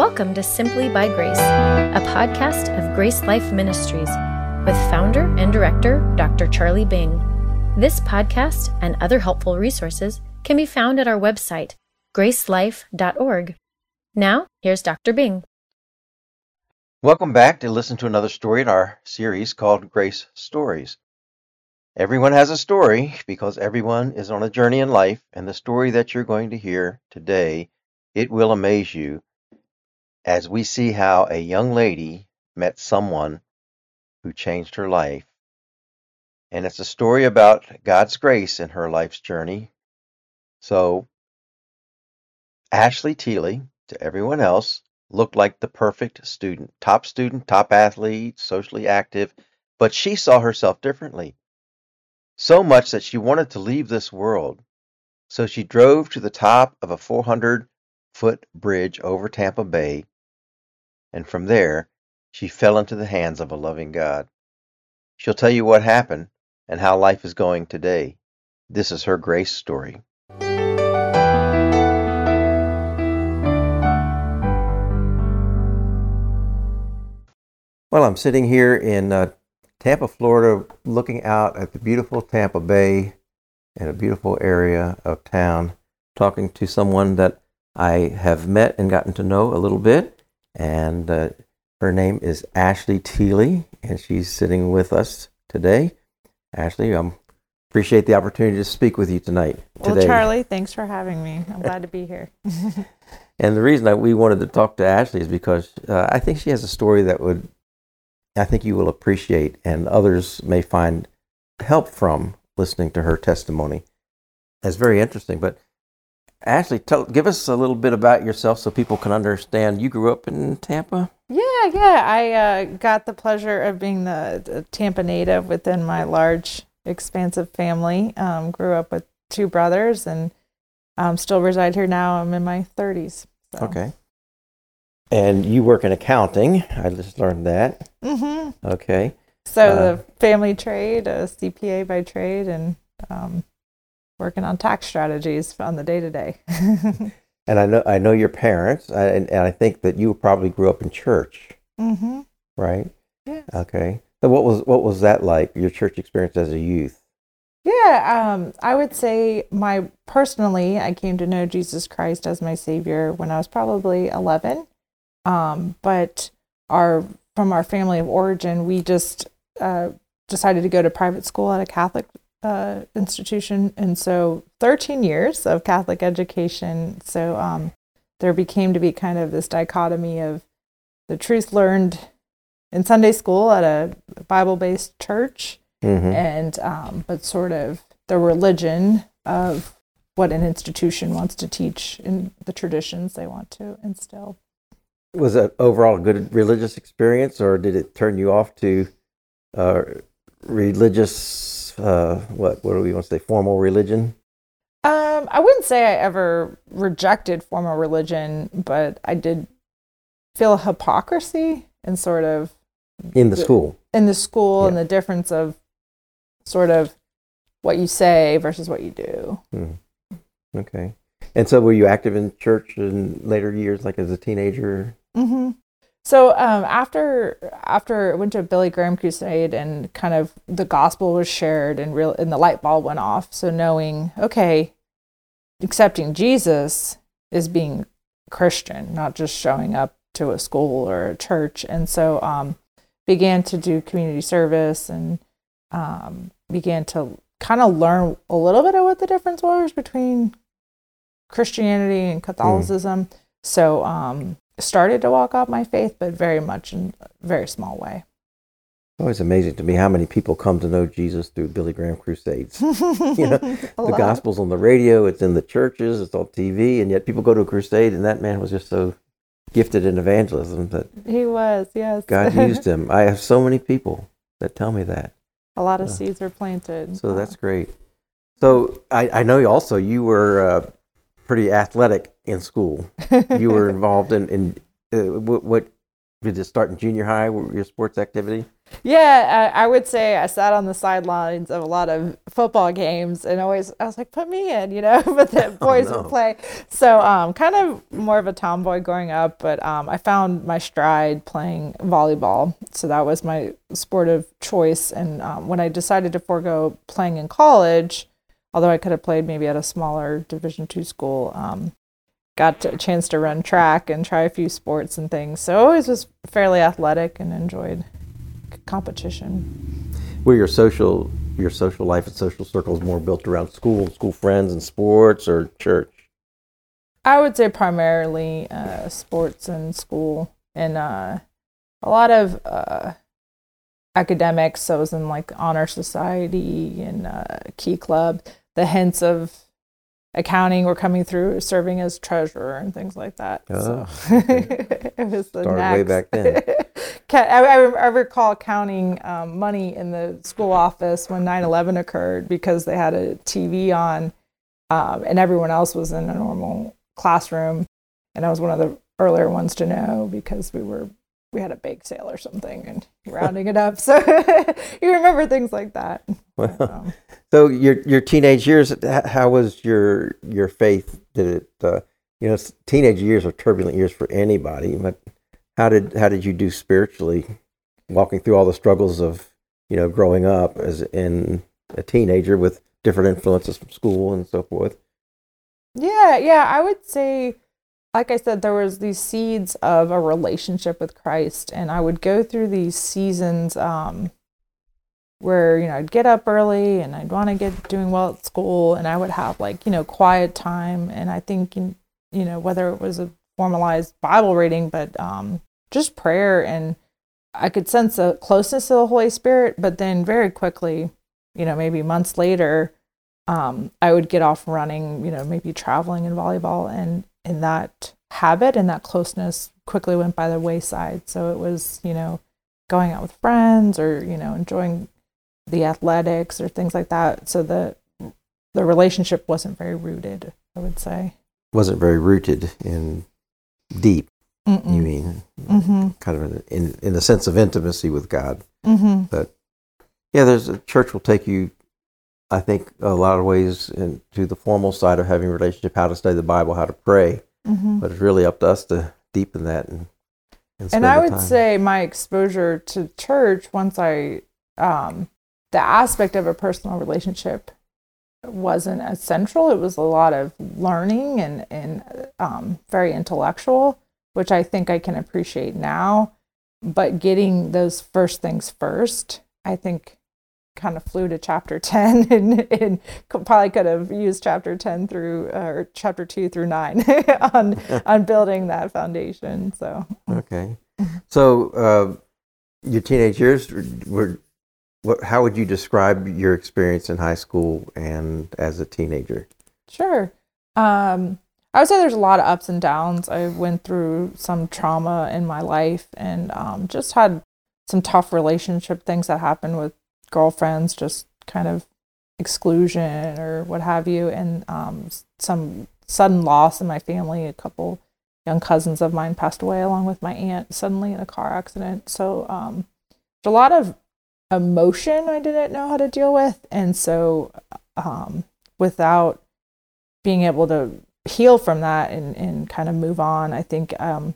Welcome to Simply by Grace, a podcast of Grace Life Ministries with founder and director Dr. Charlie Bing. This podcast and other helpful resources can be found at our website, gracelife.org. Now, here's Dr. Bing. Welcome back to listen to another story in our series called Grace Stories. Everyone has a story because everyone is on a journey in life, and the story that you're going to hear today, it will amaze you as we see how a young lady met someone who changed her life. And it's a story about God's grace in her life's journey. So, Ashley Teely, to everyone else, looked like the perfect student, top student, top athlete, socially active, but she saw herself differently. So much that she wanted to leave this world. So she drove to the top of a 400 foot bridge over Tampa Bay and from there she fell into the hands of a loving God. She'll tell you what happened and how life is going today. This is her grace story. Well, I'm sitting here in uh, Tampa, Florida, looking out at the beautiful Tampa Bay and a beautiful area of town, talking to someone that I have met and gotten to know a little bit and uh, her name is Ashley Teely, and she's sitting with us today. Ashley, I um, appreciate the opportunity to speak with you tonight. Well, today. Charlie, thanks for having me. I'm glad to be here. and the reason that we wanted to talk to Ashley is because uh, I think she has a story that would, I think you will appreciate, and others may find help from listening to her testimony. That's very interesting. But Ashley, tell, give us a little bit about yourself so people can understand. You grew up in Tampa? Yeah, yeah. I uh, got the pleasure of being the, the, Tampa native within my large, expansive family. Um, grew up with two brothers and um, still reside here now. I'm in my 30s. So. Okay. And you work in accounting. I just learned that. Mm-hmm. Okay. So uh, the family trade, a CPA by trade, and um, working on tax strategies on the day to day. And I know I know your parents, and, and I think that you probably grew up in church, mm-hmm. right? Yeah. Okay. So what was what was that like? Your church experience as a youth? Yeah, um, I would say my personally, I came to know Jesus Christ as my Savior when I was probably eleven. Um, but our from our family of origin, we just uh, decided to go to private school at a Catholic uh, institution, and so 13 years of Catholic education. So um, there became to be kind of this dichotomy of the truth learned in Sunday school at a Bible-based church, mm-hmm. and um, but sort of the religion of what an institution wants to teach in the traditions they want to instill. Was it overall a good religious experience, or did it turn you off to uh, religious uh, what what do we want to say formal religion? Um, I wouldn't say I ever rejected formal religion, but I did feel a hypocrisy and sort of in the, the school. In the school, yeah. and the difference of sort of what you say versus what you do. Hmm. Okay. And so, were you active in church in later years, like as a teenager? Mm-hmm. So um, after after I went to a Billy Graham crusade and kind of the gospel was shared and real and the light bulb went off. So knowing okay, accepting Jesus is being Christian, not just showing up to a school or a church. And so um, began to do community service and um, began to kind of learn a little bit of what the difference was between Christianity and Catholicism. Mm. So um, started to walk out my faith, but very much in a very small way. Always amazing to me how many people come to know Jesus through Billy Graham crusades. you know, the gospel's on the radio, it's in the churches, it's on TV, and yet people go to a crusade, and that man was just so gifted in evangelism that he was. Yes, God used him. I have so many people that tell me that. A lot of uh, seeds were planted. So that's great. So I, I know also you were uh, pretty athletic in school. you were involved in, in uh, what, what, Did it start in junior high? Your sports activity? Yeah, I, I, would say I sat on the sidelines of a lot of football games, and always I was like, "Put me in," you know. but the oh, boys oh, no. would play. So, um, kind of more of a tomboy growing up, but um, I found my stride playing volleyball. So that was my sport of choice. And um, when I decided to forego playing in college, although I could have played maybe at a smaller Division two school, um, got a chance to run track and try a few sports and things. So I always was fairly athletic and enjoyed competition. Were your social your social life and social circles more built around school, school friends, and sports, or church? I would say primarily uh, sports and school, and uh, a lot of uh, academics. So I was in like honor society and uh, key club. The hints of accounting were coming through, serving as treasurer and things like that. Oh, so it was the Started way back then. I, I, recall counting um, money in the school office when 9/11 occurred because they had a TV on, um, and everyone else was in a normal classroom, and I was one of the earlier ones to know because we were we had a bake sale or something and rounding it up. So you remember things like that. Well, um, so your your teenage years, how was your your faith? Did it, uh, you know, teenage years are turbulent years for anybody. But how did how did you do spiritually, walking through all the struggles of you know growing up as in a teenager with different influences from school and so forth? Yeah, yeah, I would say like I said, there was these seeds of a relationship with Christ, and I would go through these seasons um, where you know I'd get up early and I'd want to get doing well at school, and I would have like you know quiet time, and I think you know whether it was a formalized Bible reading, but um, just prayer, and I could sense a closeness to the Holy Spirit, but then very quickly, you know, maybe months later. Um, I would get off running, you know, maybe traveling in volleyball, and and that habit and that closeness quickly went by the wayside. So it was, you know, going out with friends or, you know, enjoying the athletics or things like that. So the the relationship wasn't very rooted, I would say. Wasn't very rooted in deep. Mm-mm. You mean mm-hmm. kind of in in the sense of intimacy with God. Mm-hmm. But yeah, there's a church will take you I think a lot of ways into the formal side of having a relationship, how to study the Bible, how to pray. Mm-hmm. But it's really up to us to deepen that and. And, and I would time. say my exposure to church once I, um, the aspect of a personal relationship wasn't as central. It was a lot of learning and and um, very intellectual, which I think I can appreciate now. But getting those first things first, I think kind of flew to chapter 10 and, and probably could have used chapter 10 through uh, or chapter 2 through 9 on on building that foundation so. Okay. So uh, your teenage years were what how would you describe your experience in high school and as a teenager? Sure. Um, I would say there's a lot of ups and downs. I went through some trauma in my life and um, just had some tough relationship things that happened with girlfriends, just kind of exclusion or what have you, and um, some sudden loss in my family. A couple young cousins of mine passed away along with my aunt suddenly in a car accident. So um, a lot of emotion I didn't know how to deal with, and so um, without being able to heal from that and, and kind of move on, I think um,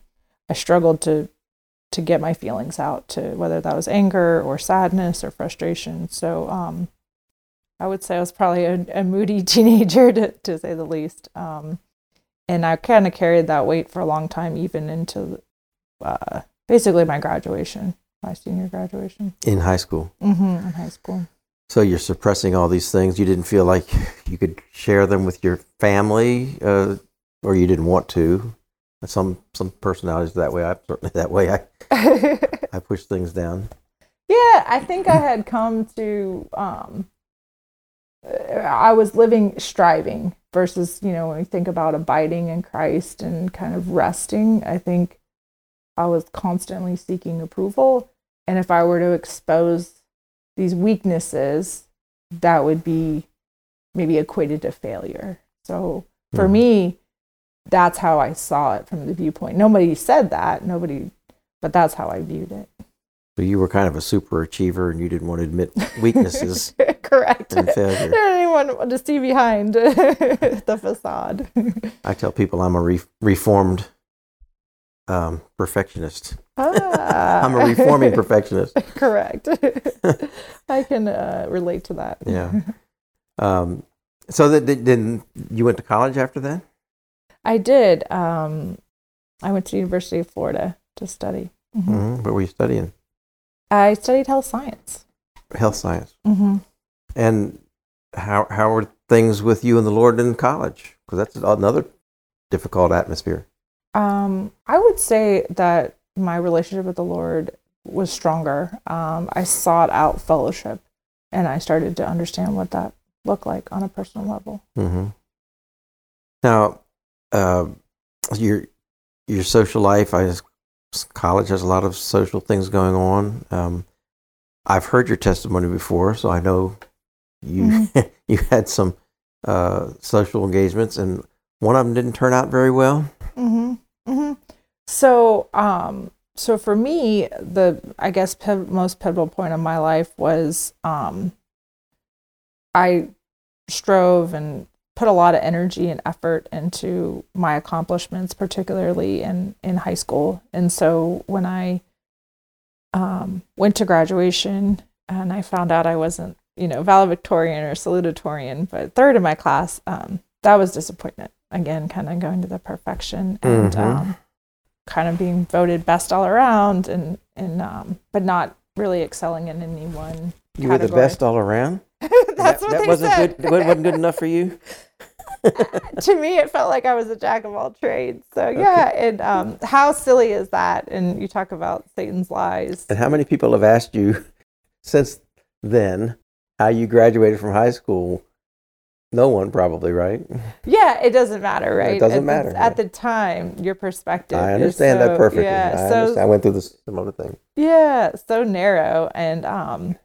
I struggled to to get my feelings out to whether that was anger or sadness or frustration. So um, I would say I was probably a, a moody teenager to, to say the least. Um, and I kind of carried that weight for a long time, even into uh, basically my graduation, my senior graduation. In high school? Mm-hmm, in high school. So you're suppressing all these things. You didn't feel like you could share them with your family, uh, or you didn't want to. Some some personalities that way. I'm certainly that way. I I push things down. Yeah, I think I had come to. Um, I was living striving versus you know when we think about abiding in Christ and kind of resting. I think I was constantly seeking approval, and if I were to expose these weaknesses, that would be maybe equated to failure. So for mm. me, that's how I saw it from the viewpoint. Nobody said that. Nobody but that's how I viewed it. So you were kind of a super achiever and you didn't want to admit weaknesses Correct. and failure. Anyone want to see behind the facade? I tell people I'm a re- reformed um, perfectionist. Ah. I'm a reforming perfectionist. Correct. I can uh, relate to that. Yeah. Um, so that that- then you went to college after that? I did. Um, I went to the University of Florida to study. Mhm. Mm-hmm. What were you studying? I studied health science. Health science. Mm-hmm. And how how were things with you and the Lord in college? Because that's another difficult atmosphere. Um, I would say that my relationship with the Lord was stronger. Um, I sought out fellowship, and I started to understand what that looked like on a personal level. hmm Now, uh, your your social life. I college has a lot of social things going on. Um, I've heard your testimony before, so I know you you had some uh, social engagements, and one of them didn't turn out very well. Mm-hmm. Mm-hmm. So, um, so for me, the I guess piv- most pivotal point of my life was um, I strove and put a lot of energy and effort into my accomplishments, particularly in in high school. And so when I um, went to graduation and I found out I wasn't, you know, valedictorian or salutatorian, but third in my class, um, that was disappointment. Again, kind of going to the perfection and Mhm. um, kind of being voted best all around, and and um, but not really excelling in any one. You were the best all around. That's that, what that they wasn't said. good. Wasn't good enough for you. to me, it felt like I was a jack of all trades. So yeah, and um, how silly is that? And you talk about Satan's lies. And how many people have asked you since then how you graduated from high school? No one, probably, right? Yeah, it doesn't matter, right? It doesn't At the- matter, At right. the time, your perspective. I understand that perfectly. Yeah, I, so understand. I went through this similar thing. yeah, so narrow, and um,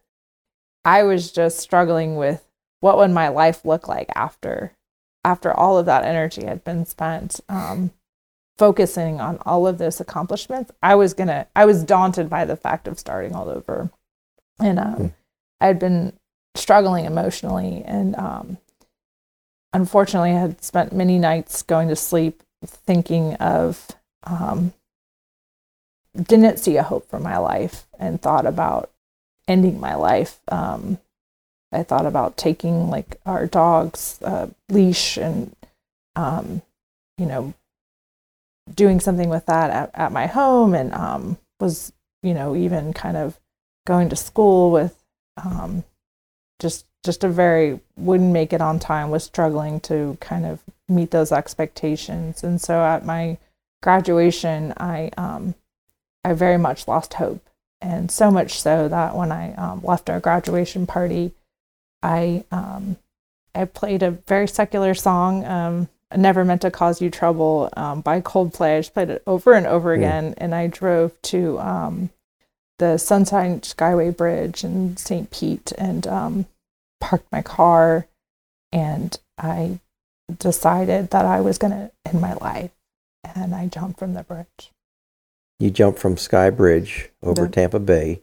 I was just struggling with what would my life look like after after all of that energy had been spent um, focusing on all of those accomplishments. I was gonna, I was daunted by the fact of starting all over, and um, Hmm. I had been struggling emotionally, and um, unfortunately, I had spent many nights going to sleep thinking of um, didn't see a hope for my life and thought about ending my life. Um, I thought about taking like our dog's uh, leash and, um, you know, doing something with that at, at my home and um, was, you know, even kind of going to school with um, just just a very wouldn't make it on time was struggling to kind of meet those expectations and so at my graduation i um, i very much lost hope and so much so that when i um, left our graduation party i um, i played a very secular song um, never meant to cause you trouble um, by coldplay i just played it over and over Hmm. again and i drove to um, the sunshine skyway bridge in st pete and um, parked my car and I decided that I was going to end my life and I jumped from the bridge. You jumped from Sky Bridge over Yeah. Tampa Bay.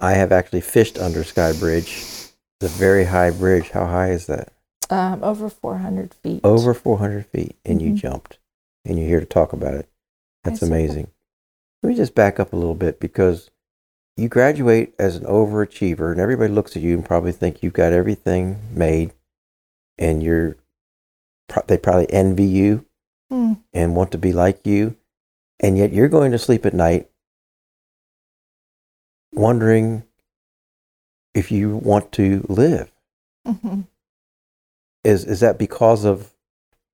I have actually fished under Sky Bridge. It's a very high bridge. How high is that? Um, over 400 feet. Over 400 feet, and you Mhm. jumped. And you're here to talk about it. That's amazing. Let me just back up a little bit because you graduate as an overachiever, and everybody looks at you and probably think you've got everything made, and you're they probably envy you Hmm. and want to be like you, and yet you're going to sleep at night wondering if you want to live. Mhm. Is is that because of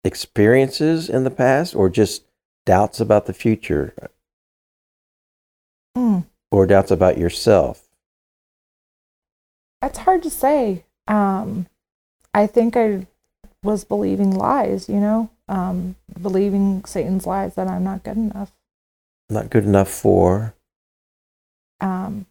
experiences in the past, or just doubts about the future, Hmm. or doubts about yourself? That's hard to say. Um, I think I was believing lies, you know, um, believing Satan's lies that I'm not good enough. Not good enough for Um,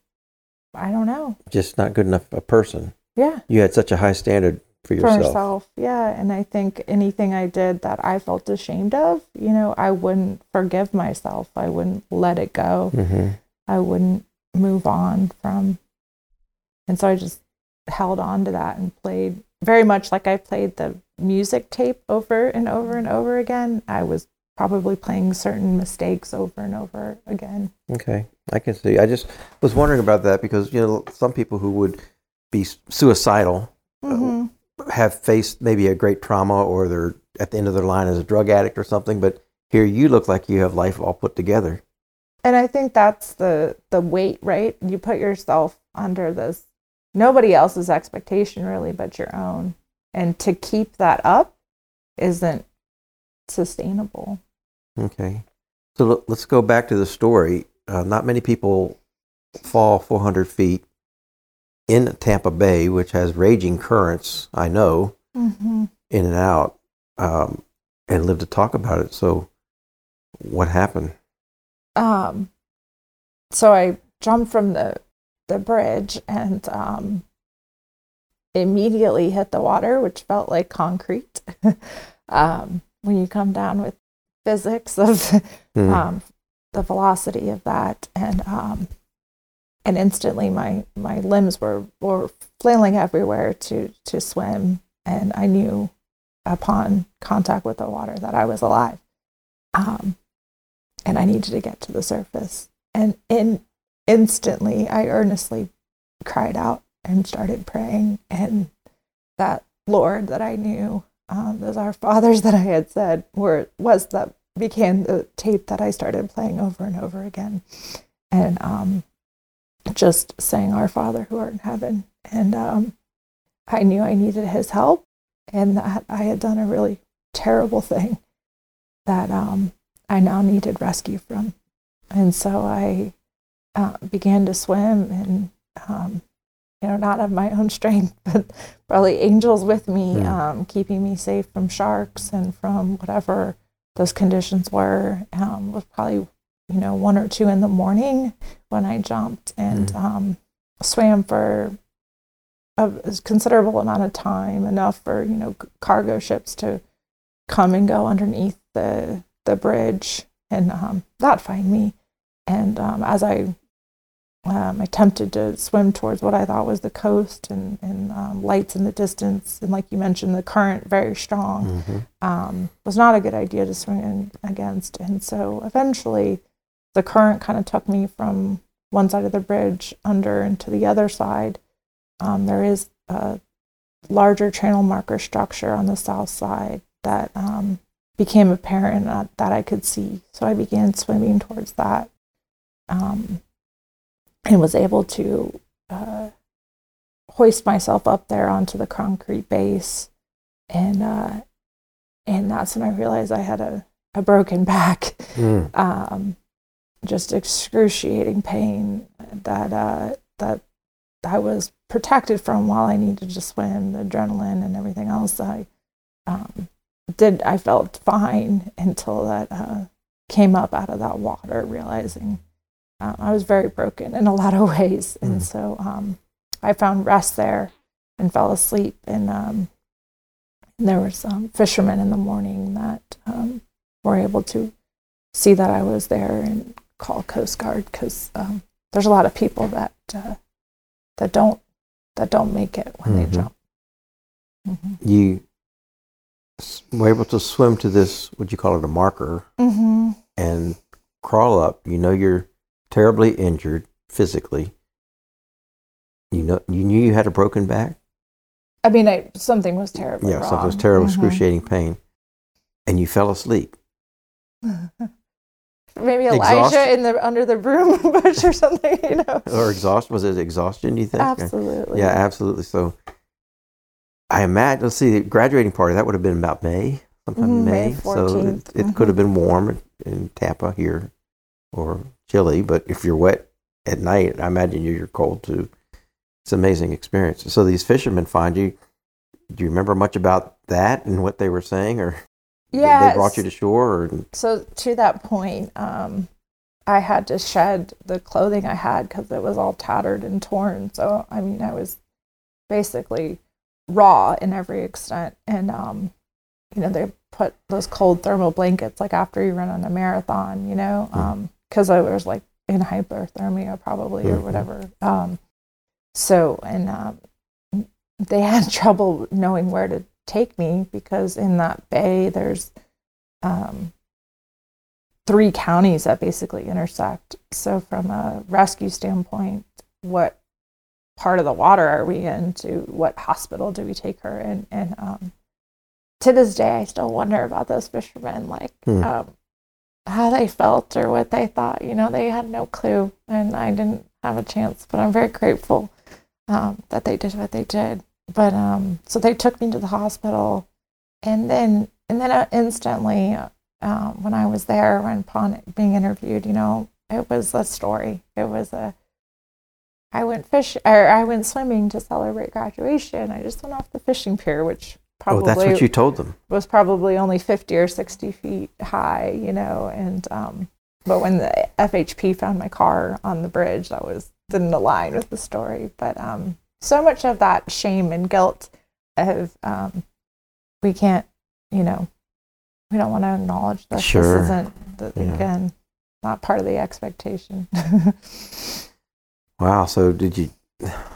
I don't know. just not good enough a person. Yeah. You had such a high standard for yourself. for yourself. myself. Yeah, and I think anything I did that I felt ashamed of, you know, I wouldn't forgive myself. I wouldn't let it go. hmm I wouldn't move on from. And so I just held on to that and played very much like I played the music tape over and over and over again. I was probably playing certain mistakes over and over again. Okay, I can see. I just was wondering about that because you know some people who would be suicidal Mhm. have faced maybe a great trauma or they're at the end of their line as a drug addict or something, but here you look like you have life all put together. And I think that's the the weight, right? You put yourself under this nobody else's expectation really but your own. And to keep that up isn't sustainable. Okay, so let's go back to the story. Uh, not many people fall 400 feet in Tampa Bay, which has raging currents. I know Mm-hmm. in and out, um, and live to talk about it. So, what happened? Um, so I jumped from the the bridge and um, immediately hit the water, which felt like concrete. um, when you come down with physics of Hmm. um, the velocity of that, and um, and instantly my my limbs were were flailing everywhere to to swim, and I knew upon contact with the water that I was alive, um, and I needed to get to the surface, and in instantly I earnestly cried out and started praying, and that Lord that I knew, um, those our fathers that I had said were was that became the tape that I started playing over and over again, and um, just saying Our Father who art in heaven, and um, I knew I needed His help, and that I had done a really terrible thing that um, I now needed rescue from, and so I uh, began to swim and. Um, you know, not of my own strength, but probably angels with me, Mm. um, keeping me safe from sharks and from whatever those conditions were. Um, was probably, you know, one or two in the morning when I jumped and Mm. um, swam for a considerable amount of time, enough for you know cargo ships to come and go underneath the the bridge and um, not find me. And um, as I um, I attempted to swim towards what I thought was the coast and, and um, lights in the distance. And like you mentioned, the current very strong hmm um, was not a good idea to swim in against. And so eventually the current kind of took me from one side of the bridge under into the other side. Um, there is a larger channel marker structure on the south side that um, became apparent uh, that I could see. So I began swimming towards that um, and was able to uh, hoist myself up there onto the concrete base. And uh, and that's when I realized I had a, a broken back, Mm. um, just excruciating pain that uh, that I was protected from while I needed to swim, the adrenaline and everything else. I um, did. I felt fine until that uh, came up out of that water, realizing um, I was very broken in a lot of ways, and Mm. so um, I found rest there and fell asleep. And, um, and there were some fishermen in the morning that um, were able to see that I was there and call Coast Guard because um, there's a lot of people that uh, that don't that don't make it when Mhm. they jump. hmm You were able to swim to this, what you call it, a marker, hmm and crawl up. You know you're terribly injured physically. You know you knew you had a broken back. I mean, I, something was terrible. yeah, something was terrible, Mm-hmm. excruciating pain, and you fell asleep. Maybe Exhaustion. Elijah in the under the broom bush or something, you know. Or exhaustion? Was it exhaustion? You think? Absolutely. Yeah, absolutely. So, I imagine. Let's see, the graduating party that would have been about May, sometime in Mhm, May May. so it, 14th, it could have been warm in, in Tampa here, or chilly. But if you're wet at night, I imagine you- you're cold too. It's an amazing experience. So these fishermen find you. Do you remember much about that and what they were saying, or Yeah. they brought you to shore? Or so to that point, um, I had to shed the clothing I had because it was all tattered and torn. So I mean, I was basically raw in every extent. And, um, you know, they put those cold thermal blankets like after you run on a marathon, you know, Mm. Because I was like in hypothermia probably or Mhm. whatever. Um, so, and um, they had trouble knowing where to take me because in that bay there's um, three counties that basically intersect. So, from a rescue standpoint, what part of the water are we in? To what hospital do we take her in? And um, to this day, I still wonder about those fishermen, like Hmm. um, how they felt or what they thought. You know, they had no clue, and I didn't have a chance. But I'm very grateful um, that they did what they did. But um, so they took me to the hospital, and then and then uh, instantly, um, when I was there, when upon being interviewed, you know, it was a story. It was a I went fish or I went swimming to celebrate graduation. I just went off the fishing pier, which Oh, that's what you told them. was probably only 50 or 60 feet high, you know, and um, but when the FHP found my car on the bridge, that was didn't align with the story. But um, so much of that shame and guilt of um, we can't, you know, we don't want to acknowledge that Sure. this isn't the, Yeah. again not part of the expectation. Wow. So did you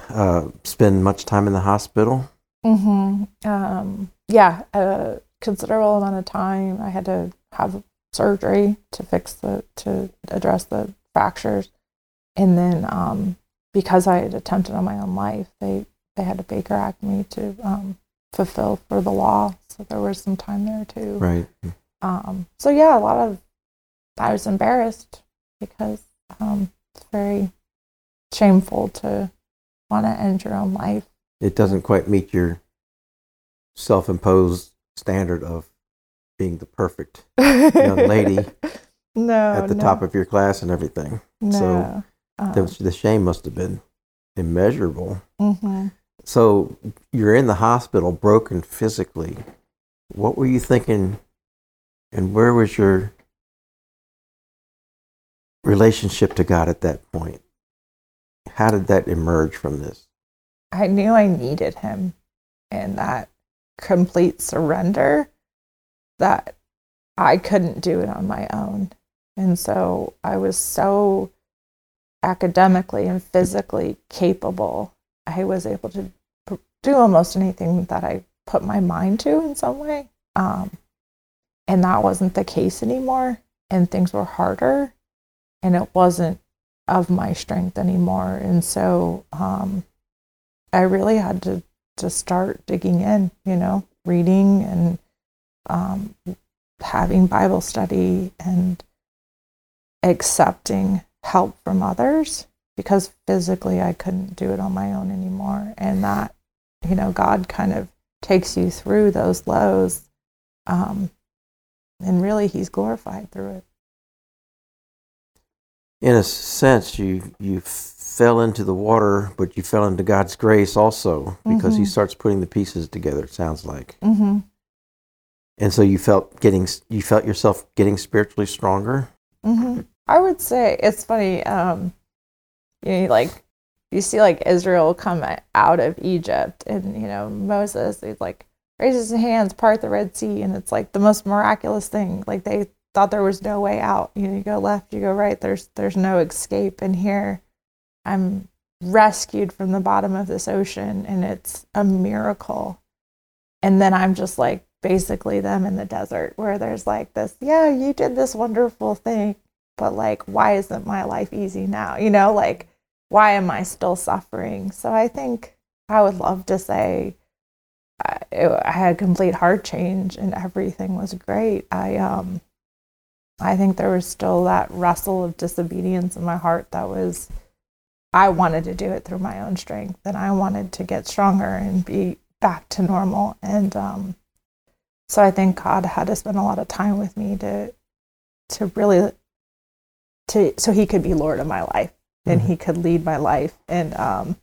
uh, spend much time in the hospital? Hmm Um, yeah, a considerable amount of time. I had to have surgery to fix the to address the fractures, and then um, because I had attempted on my own life, they they had to Baker Act me to um, fulfill for the law. So there was some time there too. Right. Um, so yeah, a lot of I was embarrassed because um, it's very shameful to want to end your own life. It doesn't quite meet your self-imposed standard of being the perfect young lady no, at the no, top of your class and everything. no. so um, The, the shame must have been immeasurable. mhm. So you're in the hospital, broken physically. What were you thinking, and where was your relationship to God at that point? How did that emerge from this? I knew I needed him, and that complete surrender that I couldn't do it on my own, and so I was so academically and physically capable. I was able to do almost anything that I put my mind to in some way. Um, and that wasn't the case anymore. And things were harder. And it wasn't of my strength anymore. And so um, I really had to, to start digging in, you know, reading and um, having Bible study and accepting help from others because physically I couldn't do it on my own anymore. And that, you know, God kind of takes you through those lows. Um, and really, He's glorified through it. In a sense, you you fell into the water, but you fell into God's grace also because He Mhm. starts putting the pieces together. It sounds like, Mm-hmm. and so you felt getting you felt yourself getting spiritually stronger. Mm-hmm. I would say it's funny. Um, you know, like you see, like Israel come out of Egypt, and you know Moses, he's like raises his hands, part the Red Sea, and it's like the most miraculous thing. Like they thought there was no way out. You know, you go left, you go right. There's there's no escape. And here, I'm rescued from the bottom of this ocean, and it's a miracle. And then I'm just like basically them in the desert, where there's like this, yeah, you did this wonderful thing but like why isn't my life easy now? You know like why am i still suffering? So i think i would love to say I, it, I had complete heart change and everything was great. I um i think there was still that wrestle of disobedience in my heart that was i wanted to do it through my own strength and i wanted to get stronger and be back to normal. And um so i think god had to spend a lot of time with me to to really to so he could be lord of my life and Mhm. he could lead my life and um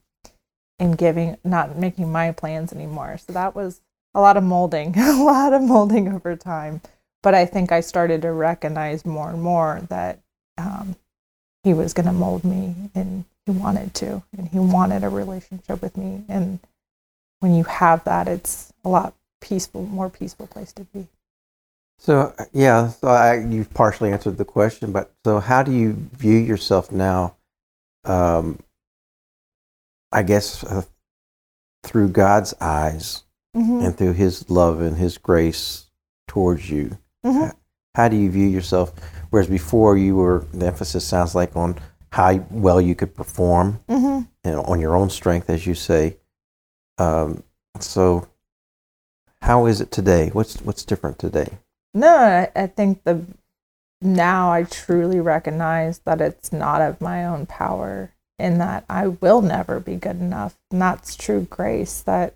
and giving not making my plans anymore. So that was a lot of molding a lot of molding over time. But i think i started to recognize more and more that um he was going to mold me and he wanted to and he wanted a relationship with me and when you have that, it's a lot peaceful, more peaceful place to be. So yeah, so I, you've partially answered the question, but so how do you view yourself now? Um, I guess uh, through God's eyes Mm-hmm. and through His love and His grace towards you. Mhm. How do you view yourself? Whereas before you were, the emphasis sounds like on how well you could perform Mm-hmm. and on your own strength, as you say. Um, so, how is it today? What's what's different today? No, I, I think the now I truly recognize that it's not of my own power in that I will never be good enough. And that's true grace that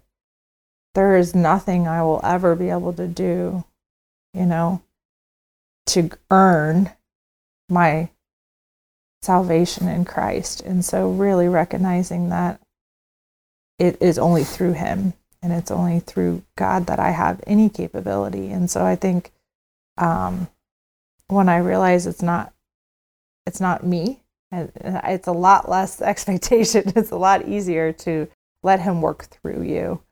there is nothing I will ever be able to do, you know, to earn my salvation in Christ. And so really recognizing that it is only through him and it's only through God that I have any capability. And so I think um, when I realize it's not it's not me, it's a lot less expectation. It's a lot easier to let him work through you.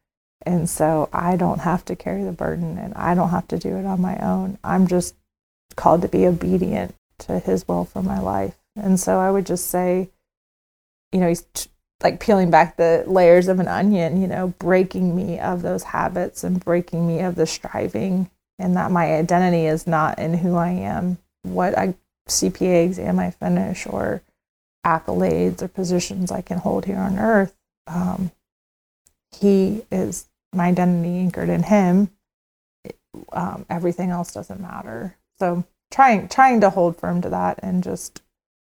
And so I don't have to carry the burden and I don't have to do it on my own. I'm just called to be obedient to his will for my life. And so I would just say, you know, he's like peeling back the layers of an onion, you know, breaking me of those habits and breaking me of the striving, and that my identity is not in who I am, what I CPA exam I finish, or accolades or positions I can hold here on earth. Um, he is my identity anchored in him. Um, everything else doesn't matter. So trying trying to hold firm to that, and just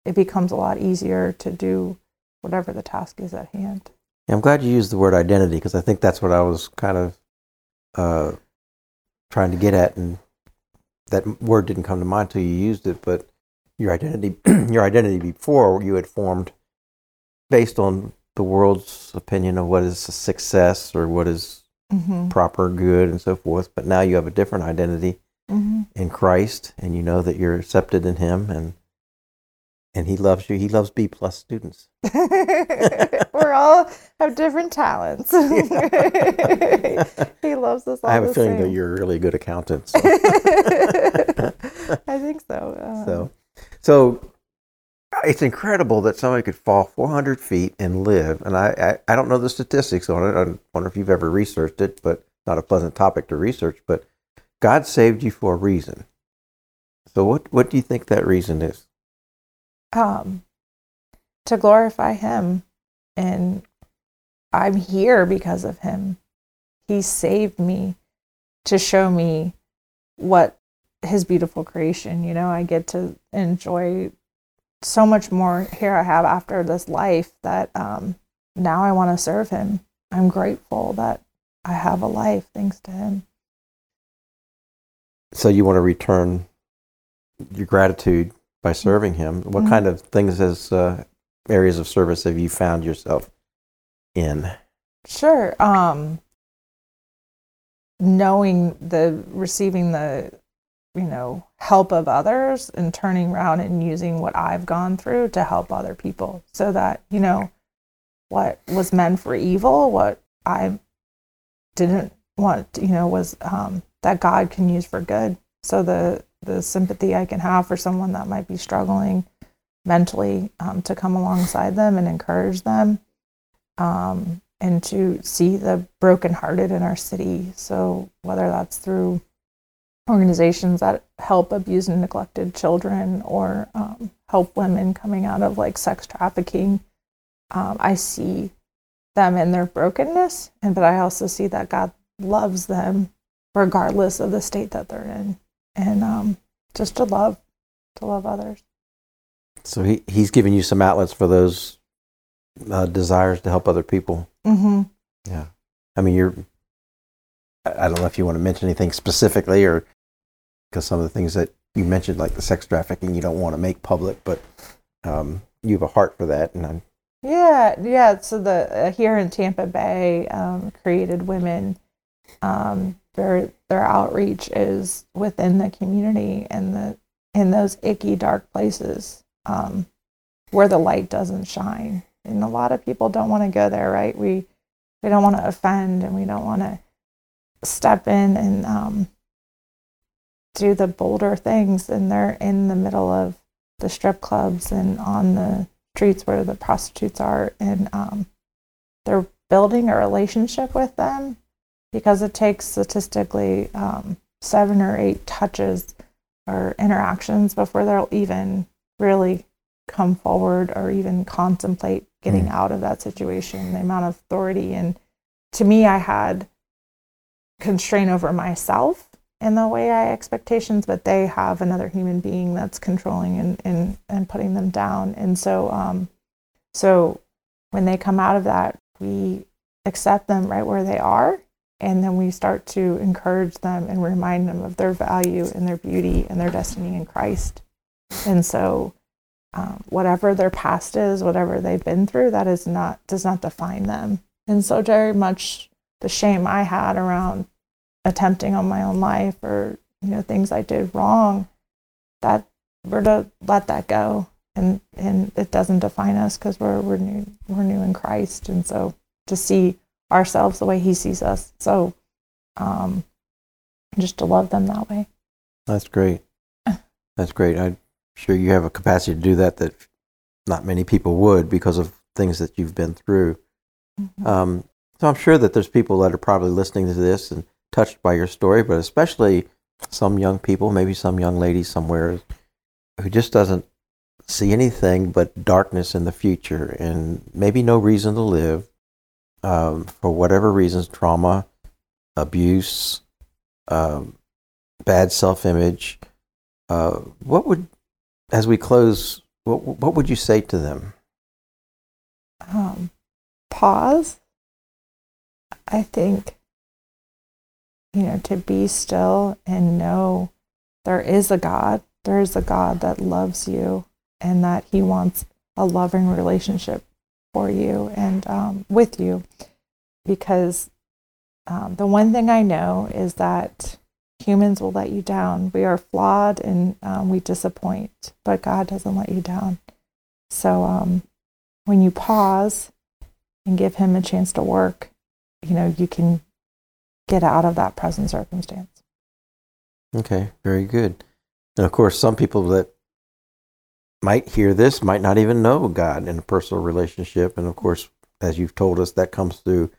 it becomes a lot easier to do whatever the task is at hand. Yeah, I'm glad you used the word identity because I think that's what I was kind of uh, trying to get at, and that word didn't come to mind until you used it. But your identity, your identity before you had formed based on the world's opinion of what is a success or what is Mm-hmm. proper, good, and so forth. But now you have a different identity Mm-hmm. in Christ, and you know that you're accepted in Him, and and He loves you. He loves B plus students. We're all have different talents. he loves us all I have a feeling same. that you're a really good accountant. So. I think so. Um, so, so it's incredible that somebody could fall 400 feet and live. And I, I, I don't know the statistics on it. I wonder if you've ever researched it, but not a pleasant topic to research. But God saved you for a reason. So, what, what do you think that reason is? Um, to glorify Him, and I'm here because of Him. He saved me to show me what His beautiful creation. You know, I get to enjoy so much more here. I have after this life that um, now I want to serve Him. I'm grateful that I have a life thanks to Him. So, you want to return your gratitude by serving Him. What Mhm. kind of things as uh, areas of service have you found yourself in? Sure. Um, knowing the receiving the you know help of others and turning around and using what I've gone through to help other people, so that you know what was meant for evil, what I didn't want, you know, was um, that God can use for good. So the the sympathy I can have for someone that might be struggling mentally um, to come alongside them and encourage them um, and to see the brokenhearted in our city. So whether that's through organizations that help abused and neglected children or um, help women coming out of like sex trafficking, um, I see them in their brokenness, and but I also see that God loves them regardless of the state that they're in, and um, just to love, to love others. So, he, He's given you some outlets for those uh, desires to help other people. Mm-hmm. Yeah. I mean, you're, I I don't know if you want to mention anything specifically or because some of the things that you mentioned, like the sex trafficking, you don't want to make public, but um, you have a heart for that. And I'm, Yeah, yeah. So the uh, here in Tampa Bay, um, created women, um, their their outreach is within the community and the in those icky dark places um, where the light doesn't shine. And a lot of people don't want to go there, right? We we don't want to offend and we don't want to step in and um, do the bolder things and they're in the middle of the strip clubs and on the streets where the prostitutes are and um, they're building a relationship with them because it takes statistically um, seven or eight touches or interactions before they'll even really come forward or even contemplate getting Mm. out of that situation. The amount of authority and to me i had constraint over myself in the way i expectations but they have another human being that's controlling and and, and putting them down. And so um so when they come out of that we accept them right where they are and then we start to encourage them and remind them of their value and their beauty and their destiny in christ. And so um, whatever their past is whatever they've been through that is not does not define them. And so very much the shame i had around attempting on my own life or you know things i did wrong that we're to let that go. And and it doesn't define us because we're we're new we're new in christ. And so to see ourselves the way he sees us so um just to love them that way That's great. That's great. I'm sure you have a capacity to do that that not many people would because of things that you've been through. Um, so I'm sure that there's people that are probably listening to this and touched by your story, but especially some young people, maybe some young lady somewhere who just doesn't see anything but darkness in the future and maybe no reason to live um, for whatever reasons trauma, abuse, um, bad self image. Uh, what would, as we close, what, what would you say to them? um, pause. I think, you know, to be still and know there is a God. There is a God that loves you and that He wants a loving relationship for you and um, with you. Because um, the one thing I know is that humans will let you down. We are flawed and um, we disappoint, but God doesn't let you down. So, um, when you pause and give him a chance to work, you know, you can get out of that present circumstance. Okay, very good. And of course, some people that might hear this might not even know God in a personal relationship. And of course, as you've told us, that comes through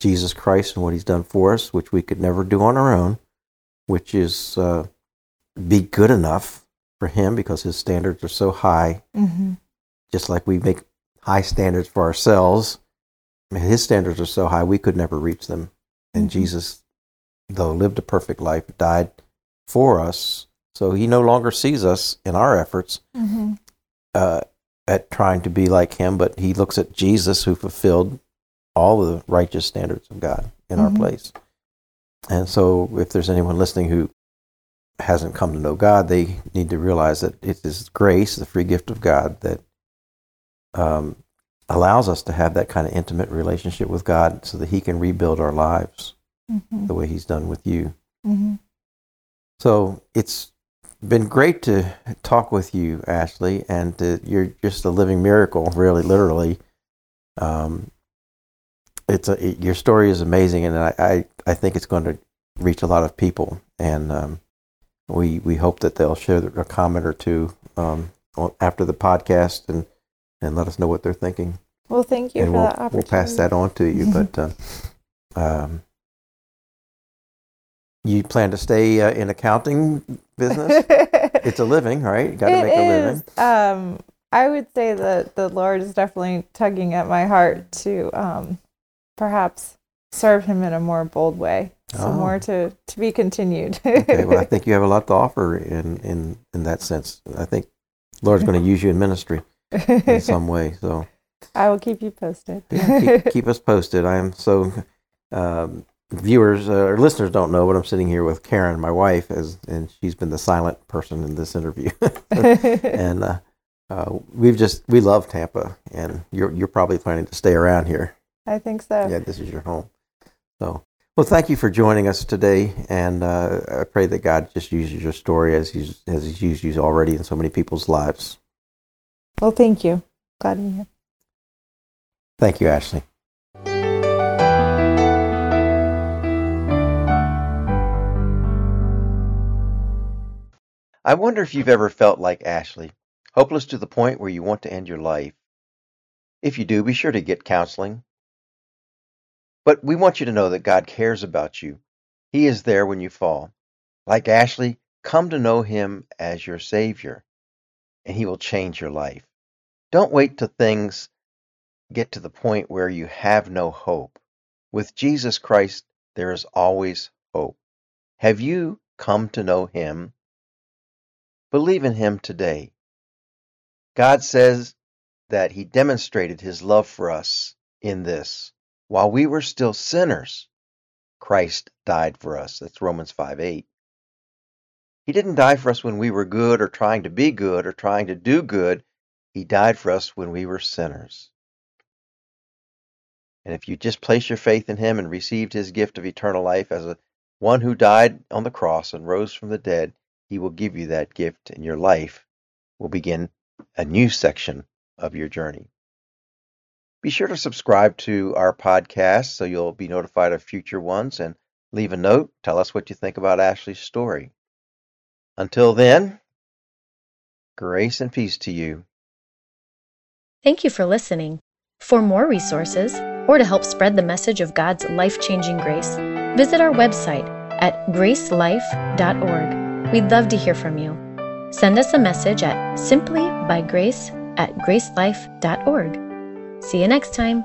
Jesus Christ and what He's done for us, which we could never do on our own, which is uh, be good enough for Him because His standards are so high, Mm-hmm. just like we make high standards for ourselves. His standards are so high, we could never reach them. And Mhm. Jesus, though lived a perfect life, died for us. So he no longer sees us in our efforts Mm-hmm. Uh, at trying to be like him, but he looks at Jesus who fulfilled all the righteous standards of God in our Mhm. place. And so if there's anyone listening who hasn't come to know God, they need to realize that it is grace, the free gift of God, that um, allows us to have that kind of intimate relationship with God so that he can rebuild our lives Mm-hmm. the way he's done with you. Mm-hmm. So it's been great to talk with you, Ashley, and to, you're just a living miracle, really, literally. Um, it's a, it- your story is amazing, and I, I, I think it's going to reach a lot of people, and um, we we hope that they'll share a comment or two um, after the podcast and and let us know what they're thinking, Well, thank you and for we'll that opportunity. we'll pass that on to you. But uh, um, you plan to stay uh, in accounting business? it's a living, right? You got to make a living. Um, I would say that the Lord is definitely tugging at my heart to um, perhaps serve Him in a more bold way. So Oh. more to to be continued. Okay, well, I think you have a lot to offer in in in that sense. I think Lord's going to use you in ministry in some way. So I will keep you posted. yeah, keep, keep us posted. I am so um, viewers uh, or listeners don't know, but I'm sitting here with Karen, my wife, as and she's been the silent person in this interview. and uh, uh, we've just we love Tampa, and you're you're probably planning to stay around here. I think so. Yeah, this is your home. So, well, thank you for joining us today, and uh, I pray that God just uses your story as He's as He's used you already in so many people's lives. Well, thank you. Glad you're here. Thank you, Ashley. I wonder if you've ever felt like Ashley, hopeless to the point where you want to end your life. If you do, be sure to get counseling. But we want you to know that God cares about you. He is there when you fall. Like Ashley, come to know Him as your Savior, and He will change your life. Don't wait till things get to the point where you have no hope. With Jesus Christ, there is always hope. Have you come to know Him? Believe in Him today. God says that He demonstrated His love for us in this. While we were still sinners, Christ died for us. That's Romans 5 8. He didn't die for us when we were good or trying to be good or trying to do good. He died for us when we were sinners. And if you just place your faith in him and received his gift of eternal life as a one who died on the cross and rose from the dead, he will give you that gift and your life will begin a new section of your journey. Be sure to subscribe to our podcast so you'll be notified of future ones and leave a note. Tell us what you think about Ashley's story. Until then, grace and peace to you. Thank you for listening. For more resources, or to help spread the message of God's life changing grace, visit our website at gracelife.org. We'd love to hear from you. Send us a message at simplybygrace at gracelife.org. See you next time.